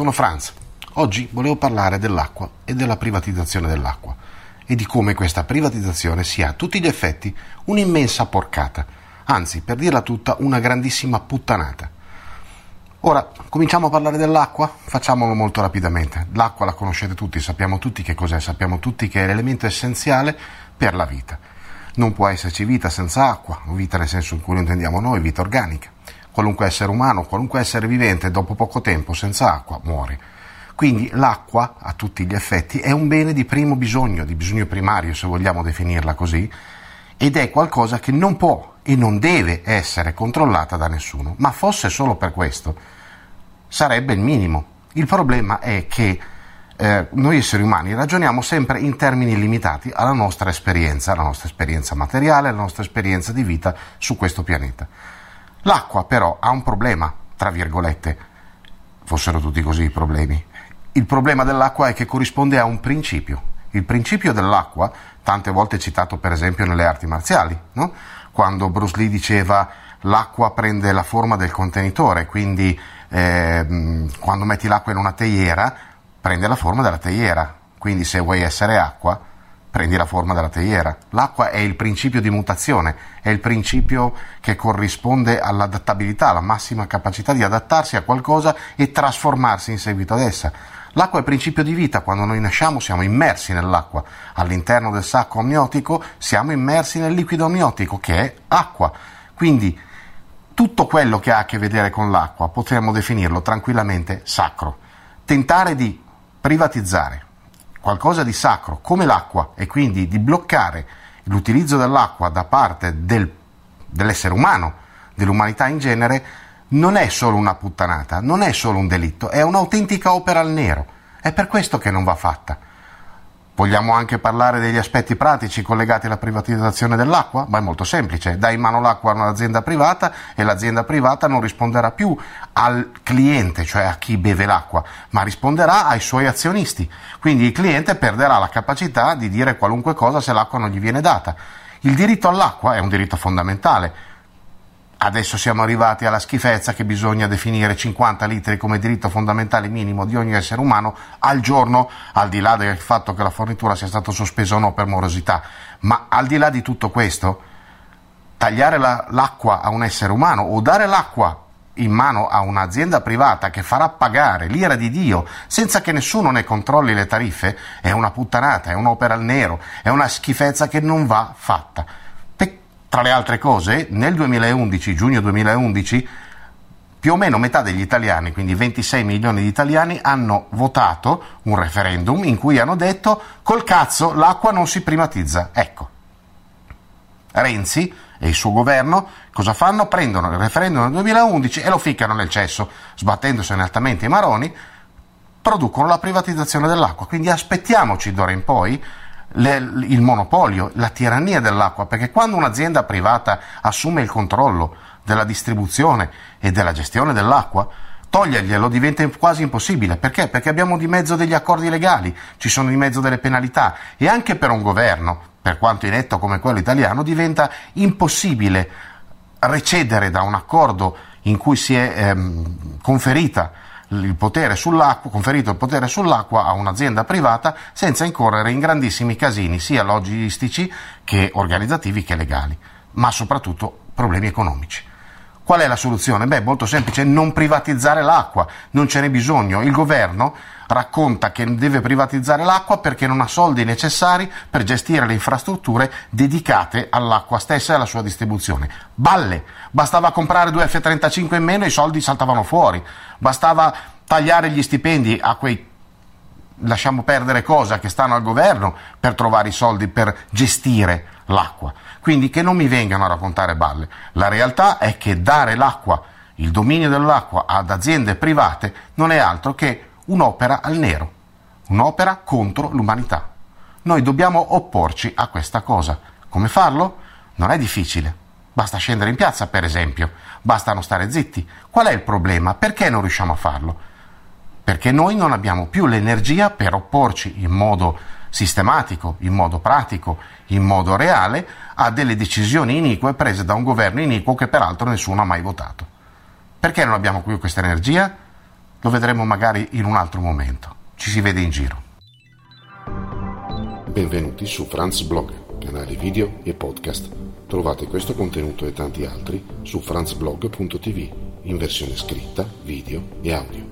sono Franz. Oggi volevo parlare dell'acqua e della privatizzazione dell'acqua e di come questa privatizzazione sia a tutti gli effetti un'immensa porcata, anzi, per dirla tutta, una grandissima puttanata. Ora, cominciamo a parlare dell'acqua? Facciamolo molto rapidamente. L'acqua la conoscete tutti, sappiamo tutti che cos'è, sappiamo tutti che è l'elemento essenziale per la vita. Non può esserci vita senza acqua, vita nel senso in cui lo intendiamo noi, vita organica. Qualunque essere umano, qualunque essere vivente, dopo poco tempo, senza acqua, muore. Quindi l'acqua, a tutti gli effetti, è un bene di primo bisogno, di bisogno primario, se vogliamo definirla così, ed è qualcosa che non può e non deve essere controllata da nessuno. Ma fosse solo per questo, sarebbe il minimo. Il problema è che eh, noi esseri umani ragioniamo sempre in termini limitati alla nostra esperienza, alla nostra esperienza materiale, alla nostra esperienza di vita su questo pianeta. L'acqua però ha un problema, tra virgolette, fossero tutti così i problemi. Il problema dell'acqua è che corrisponde a un principio. Il principio dell'acqua, tante volte citato per esempio nelle arti marziali, no? quando Bruce Lee diceva l'acqua prende la forma del contenitore, quindi eh, quando metti l'acqua in una teiera prende la forma della teiera, quindi se vuoi essere acqua prendi la forma della teiera. L'acqua è il principio di mutazione, è il principio che corrisponde all'adattabilità, alla massima capacità di adattarsi a qualcosa e trasformarsi in seguito ad essa. L'acqua è principio di vita, quando noi nasciamo siamo immersi nell'acqua, all'interno del sacco amniotico siamo immersi nel liquido amniotico che è acqua. Quindi tutto quello che ha a che vedere con l'acqua potremmo definirlo tranquillamente sacro. Tentare di privatizzare qualcosa di sacro come l'acqua e quindi di bloccare l'utilizzo dell'acqua da parte del, dell'essere umano, dell'umanità in genere, non è solo una puttanata, non è solo un delitto, è un'autentica opera al nero. È per questo che non va fatta. Vogliamo anche parlare degli aspetti pratici collegati alla privatizzazione dell'acqua? Ma è molto semplice, dai in mano l'acqua a un'azienda privata e l'azienda privata non risponderà più al cliente, cioè a chi beve l'acqua, ma risponderà ai suoi azionisti. Quindi il cliente perderà la capacità di dire qualunque cosa se l'acqua non gli viene data. Il diritto all'acqua è un diritto fondamentale, Adesso siamo arrivati alla schifezza che bisogna definire 50 litri come diritto fondamentale minimo di ogni essere umano al giorno, al di là del fatto che la fornitura sia stata sospesa o no per morosità. Ma al di là di tutto questo, tagliare la, l'acqua a un essere umano o dare l'acqua in mano a un'azienda privata che farà pagare l'ira di Dio senza che nessuno ne controlli le tariffe è una puttanata, è un'opera al nero, è una schifezza che non va fatta. Tra le altre cose, nel 2011, giugno 2011, più o meno metà degli italiani, quindi 26 milioni di italiani, hanno votato un referendum in cui hanno detto col cazzo l'acqua non si privatizza. Ecco. Renzi e il suo governo cosa fanno? Prendono il referendum del 2011 e lo ficcano nel cesso, sbattendosene altamente i maroni, producono la privatizzazione dell'acqua. Quindi aspettiamoci d'ora in poi le, il monopolio, la tirannia dell'acqua, perché quando un'azienda privata assume il controllo della distribuzione e della gestione dell'acqua, toglierglielo diventa quasi impossibile. Perché? Perché abbiamo di mezzo degli accordi legali, ci sono di mezzo delle penalità e anche per un governo, per quanto inetto come quello italiano, diventa impossibile recedere da un accordo in cui si è ehm, conferita il potere sull'acqua, conferito il potere sull'acqua a un'azienda privata senza incorrere in grandissimi casini, sia logistici che organizzativi che legali, ma soprattutto problemi economici. Qual è la soluzione? Beh, molto semplice, non privatizzare l'acqua, non ce n'è bisogno. Il governo racconta che deve privatizzare l'acqua perché non ha soldi necessari per gestire le infrastrutture dedicate all'acqua stessa e alla sua distribuzione. Balle! Bastava comprare due F-35 in meno e i soldi saltavano fuori. Bastava tagliare gli stipendi a quei lasciamo perdere cosa che stanno al governo per trovare i soldi per gestire l'acqua. Quindi che non mi vengano a raccontare balle. La realtà è che dare l'acqua, il dominio dell'acqua ad aziende private non è altro che un'opera al nero, un'opera contro l'umanità. Noi dobbiamo opporci a questa cosa. Come farlo? Non è difficile. Basta scendere in piazza, per esempio. Basta non stare zitti. Qual è il problema? Perché non riusciamo a farlo? Perché noi non abbiamo più l'energia per opporci in modo sistematico, in modo pratico, in modo reale a delle decisioni inique prese da un governo iniquo che peraltro nessuno ha mai votato. Perché non abbiamo qui questa energia? Lo vedremo magari in un altro momento. Ci si vede in giro. Benvenuti su Franz Blog, canale video e podcast. Trovate questo contenuto e tanti altri su franzblog.tv in versione scritta, video e audio.